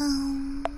嗯